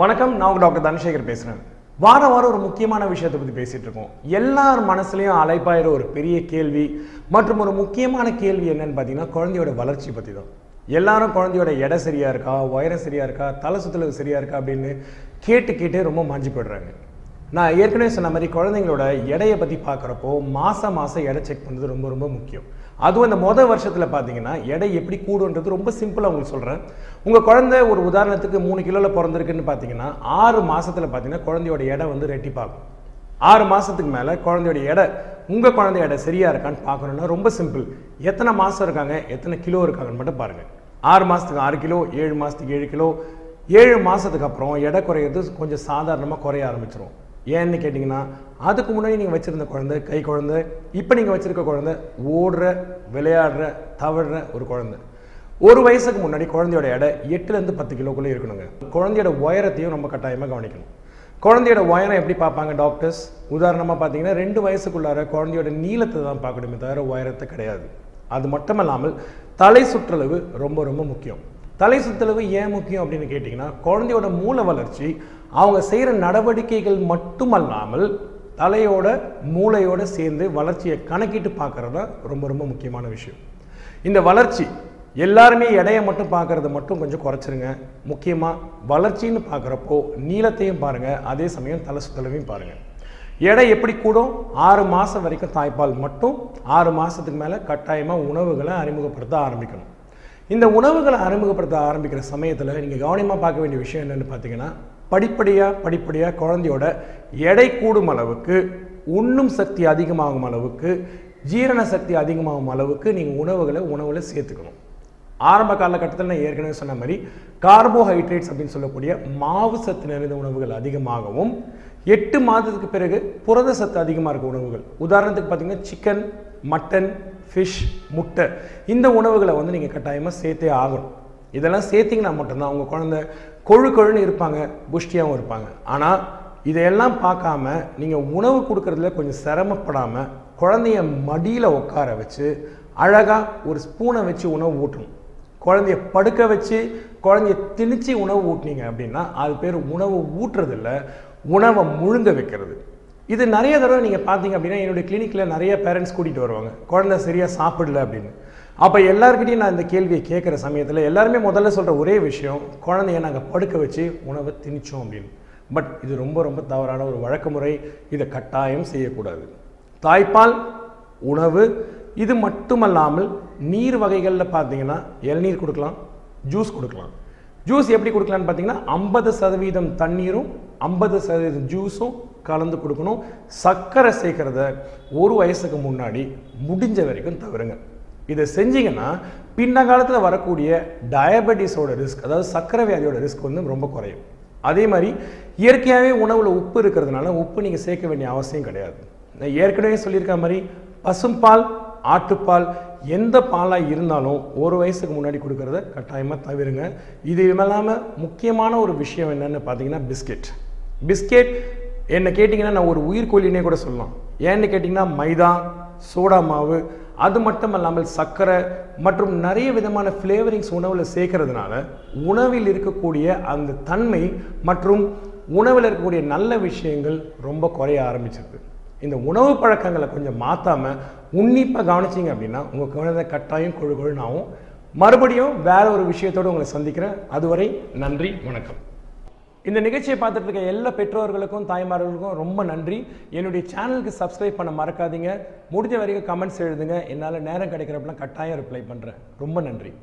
வணக்கம் நான் உங்க டாக்டர் தனசேகர் பேசுறேன். வாரம் வாரம் ஒரு முக்கியமான விஷயத்தை பத்தி பேசிட்டு இருக்கோம். எல்லார் மனசுலயும் அலைப்பாயிர ஒரு பெரிய கேள்வி மற்றும் ஒரு முக்கியமான கேள்வி என்னன்னு பார்த்தீங்கன்னா குழந்தையோட வளர்ச்சி பத்தி தான் எல்லாரும் குழந்தையோட எடை சரியா இருக்கா உயரம் சரியா இருக்கா தலை சுத்தளவு சரியா இருக்கா அப்படின்னு கேட்டு கேட்டே ரொம்ப மாஞ்சி போயிடுறாங்க. நான் ஏற்கனவே சொன்ன மாதிரி குழந்தைங்களோட எடையை பற்றி பார்க்குறப்போ மாதம் மாதம் எடை செக் பண்ணுறது ரொம்ப ரொம்ப முக்கியம். அதுவும் அந்த மொதல் வருஷத்தில் பார்த்தீங்கன்னா எடை எப்படி கூடுன்றது ரொம்ப சிம்பிளாக உங்களுக்கு சொல்கிறேன் உங்கள் குழந்தை ஒரு உதாரணத்துக்கு மூணு கிலோவில் பிறந்திருக்குன்னு பார்த்தீங்கன்னா ஆறு மாதத்தில் பார்த்தீங்கன்னா குழந்தையோட எடை வந்து ரெட்டிப்பாகும் ஆறு மாதத்துக்கு மேலே குழந்தையோட எடை உங்கள் குழந்தை எடை சரியாக இருக்கான்னு பார்க்கணுன்னா ரொம்ப சிம்பிள் எத்தனை மாதம் இருக்காங்க எத்தனை கிலோ இருக்காங்கன்னு மட்டும் பாருங்கள் ஆறு மாதத்துக்கு ஆறு கிலோ ஏழு மாதத்துக்கு ஏழு கிலோ ஏழு மாதத்துக்கு அப்புறம் எடை குறையிறது கொஞ்சம் சாதாரணமாக குறைய ஆரம்பிச்சிரும். ஏன்னு கேட்டிங்கன்னா அதுக்கு முன்னாடி நீங்கள் வச்சுருந்த குழந்தை கை குழந்தை இப்போ நீங்கள் வச்சுருக்க குழந்தை ஓடுற விளையாடுற தவறுற ஒரு குழந்தை. ஒரு வயசுக்கு முன்னாடி குழந்தையோட எடை எட்டுலேருந்து பத்து கிலோக்குள்ளே இருக்கணுங்க. குழந்தையோட உயரத்தையும் ரொம்ப கட்டாயமாக கவனிக்கணும். குழந்தையோட உயரம் எப்படி பார்ப்பாங்க டாக்டர்ஸ்? உதாரணமாக பார்த்தீங்கன்னா ரெண்டு வயசுக்குள்ளார குழந்தையோட நீளத்தை தான் பார்க்கணுமே தவிர உயரத்தை கிடையாது. அது மட்டுமல்லாமல் தலை சுற்றளவு ரொம்ப ரொம்ப முக்கியம். தலை சுத்தளவு ஏன் முக்கியம் அப்படின்னு கேட்டிங்கன்னா குழந்தையோட மூல வளர்ச்சி அவங்க செய்கிற நடவடிக்கைகள் மட்டுமல்லாமல் தலையோட மூளையோட சேர்ந்து வளர்ச்சியை கணக்கிட்டு பார்க்குறது தான் ரொம்ப ரொம்ப முக்கியமான விஷயம். இந்த வளர்ச்சி எல்லாருமே எடையை மட்டும் பார்க்கறத மட்டும் கொஞ்சம் குறைச்சிருங்க. முக்கியமாக வளர்ச்சின்னு பார்க்குறப்போ நீளத்தையும் பாருங்கள் அதே சமயம் தலை சுத்தளவையும் பாருங்கள் எடை எப்படி கூடும்? ஆறு மாதம் வரைக்கும் தாய்ப்பால் மட்டும் ஆறு மாதத்துக்கு மேலே கட்டாயமாக உணவுகளை அறிமுகப்படுத்த ஆரம்பிக்கணும். இந்த உணவுகளை அறிமுகப்படுத்த ஆரம்பிக்கிற சமயத்தில் நீங்கள் கவனமாக பார்க்க வேண்டிய விஷயம் என்னென்னு பார்த்தீங்கன்னா படிப்படியாக படிப்படியாக குழந்தையோட எடை கூடும் அளவுக்கு உண்ணும் சக்தி அதிகமாகும் அளவுக்கு ஜீரண சக்தி அதிகமாகும் அளவுக்கு நீங்கள் உணவுகளை உணவில் சேர்த்துக்கணும். ஆரம்ப காலகட்டத்தில் நான் ஏற்கனவே சொன்ன மாதிரி கார்போஹைட்ரேட்ஸ் அப்படின்னு சொல்லக்கூடிய மாவு சத்து நிறைந்த உணவுகள் அதிகமாகவும் எட்டு மாதத்துக்கு பிறகு புரத சத்து அதிகமாக இருக்க உணவுகள். உதாரணத்துக்கு பார்த்தீங்கன்னா சிக்கன் மட்டன் ஃபிஷ் முட்டை. இந்த உணவுகளை வந்து நீங்கள் கட்டாயமாக சேர்த்தே ஆகணும். இதெல்லாம் சேர்த்திங்கன்னா மட்டும்தான் உங்கள் குழந்தை கொழு கொழுன்னு இருப்பாங்க புஷ்டியாகவும் இருப்பாங்க. ஆனால் இதையெல்லாம் பார்க்காம நீங்கள் உணவு கொடுக்கறதுல கொஞ்சம் சிரமப்படாமல் குழந்தைய மடியில் உட்கார வச்சு அழகாக ஒரு ஸ்பூனை வச்சு உணவு ஊட்டணும். குழந்தைய படுக்க வச்சு குழந்தைய திணிச்சு உணவு ஊட்டினீங்க அப்படின்னா அது பேர் உணவு ஊட்டுறதில்ல உணவை முழுங்க வைக்கிறது. இது நிறைய தடவை நீங்கள் பார்த்தீங்க அப்படின்னா என்னுடைய கிளினிக்கில் நிறைய பேரண்ட்ஸ் கூட்டிகிட்டு வருவாங்க. குழந்தை சரியாக சாப்பிடல அப்படின்னு. அப்போ எல்லாருக்கிட்டையும் நான் இந்த கேள்வியை கேட்குற சமயத்தில் எல்லாருமே முதல்ல சொல்கிற ஒரே விஷயம் குழந்தைய நாங்கள் படுக்க வச்சு உணவை திணிச்சோம் அப்படின்னு. பட் இது ரொம்ப ரொம்ப தவறான ஒரு வழக்கமுறை. இதை கட்டாயம் செய்யக்கூடாது. தாய்ப்பால் உணவு இது மட்டுமல்லாமல் நீர் வகைகளில் பார்த்தீங்கன்னா இளநீர் கொடுக்கலாம் ஜூஸ் கொடுக்கலாம். ஜூஸ் எப்படி கொடுக்கலான்னு பார்த்தீங்கன்னா ஐம்பது சதவீதம் தண்ணீரும் ஐம்பது சதவீதம் ஜூஸும் கலந்து கொடுக்கணும். சர்க்கரை சேர்க்கறத ஒரு வயசுக்கு முன்னாடி முடிஞ்ச வரைக்கும் தவிருங்க இதை செஞ்சீங்கன்னா பின்ன காலத்தில் வரக்கூடிய டயபெட்டிஸோட ரிஸ்க் அதாவது சர்க்கரை வியாதியோட ரிஸ்க் வந்து ரொம்ப குறையும். அதே மாதிரி இயற்கையாகவே உணவில் உப்பு இருக்கிறதுனால உப்பு நீங்கள் சேர்க்க வேண்டிய அவசியம் கிடையாது. நான் ஏற்கனவே சொல்லியிருக்க மாதிரி பசும்பால் ஆட்டுப்பால் எந்த பாலாக இருந்தாலும் ஒரு வயசுக்கு முன்னாடி கொடுக்கறத கட்டாயமாக தவிருங்க. இது இல்லாமல் முக்கியமான ஒரு விஷயம் என்னென்னு பார்த்தீங்கன்னா பிஸ்கெட். பிஸ்கெட் என்னை கேட்டிங்கன்னா நான் ஒரு உயிர்கொல்லினே கூட சொல்லலாம். ஏன்னு கேட்டிங்கன்னா மைதா சோடா மாவு அது மட்டும் இல்லாமல் சர்க்கரை மற்றும் நிறைய விதமான ஃப்ளேவரிங்ஸ் உணவில் சேர்க்கறதுனால உணவில் இருக்கக்கூடிய அந்த தன்மை மற்றும் உணவில் இருக்கக்கூடிய நல்ல விஷயங்கள் ரொம்ப குறைய ஆரம்பிச்சிருக்கு இந்த உணவு பழக்கங்களை கொஞ்சம் மாற்றாமல் உன்னிப்பாக கவனிச்சிங்க அப்படின்னா உங்கள் குழந்தை கட்டாயம் கொழு கொழுனாவும் மறுபடியும் வேற ஒரு விஷயத்தோடு உங்களை சந்திக்கிறேன். அதுவரை நன்றி வணக்கம். இந்த நிகழ்ச்சியை பார்த்துட்டு இருக்க எல்லா பெற்றோர்களுக்கும் தாய்மார்களுக்கும் ரொம்ப நன்றி. என்னுடைய சேனலுக்கு சப்ஸ்கிரைப் பண்ண மறக்காதீங்க. முடிஞ்ச வரைக்கும் கமெண்ட்ஸ் எழுதுங்க. என்னால் நேரம் கிடைக்கிறப்பெல்லாம் கட்டாயம் ரிப்ளை பண்ணுறேன் ரொம்ப நன்றி.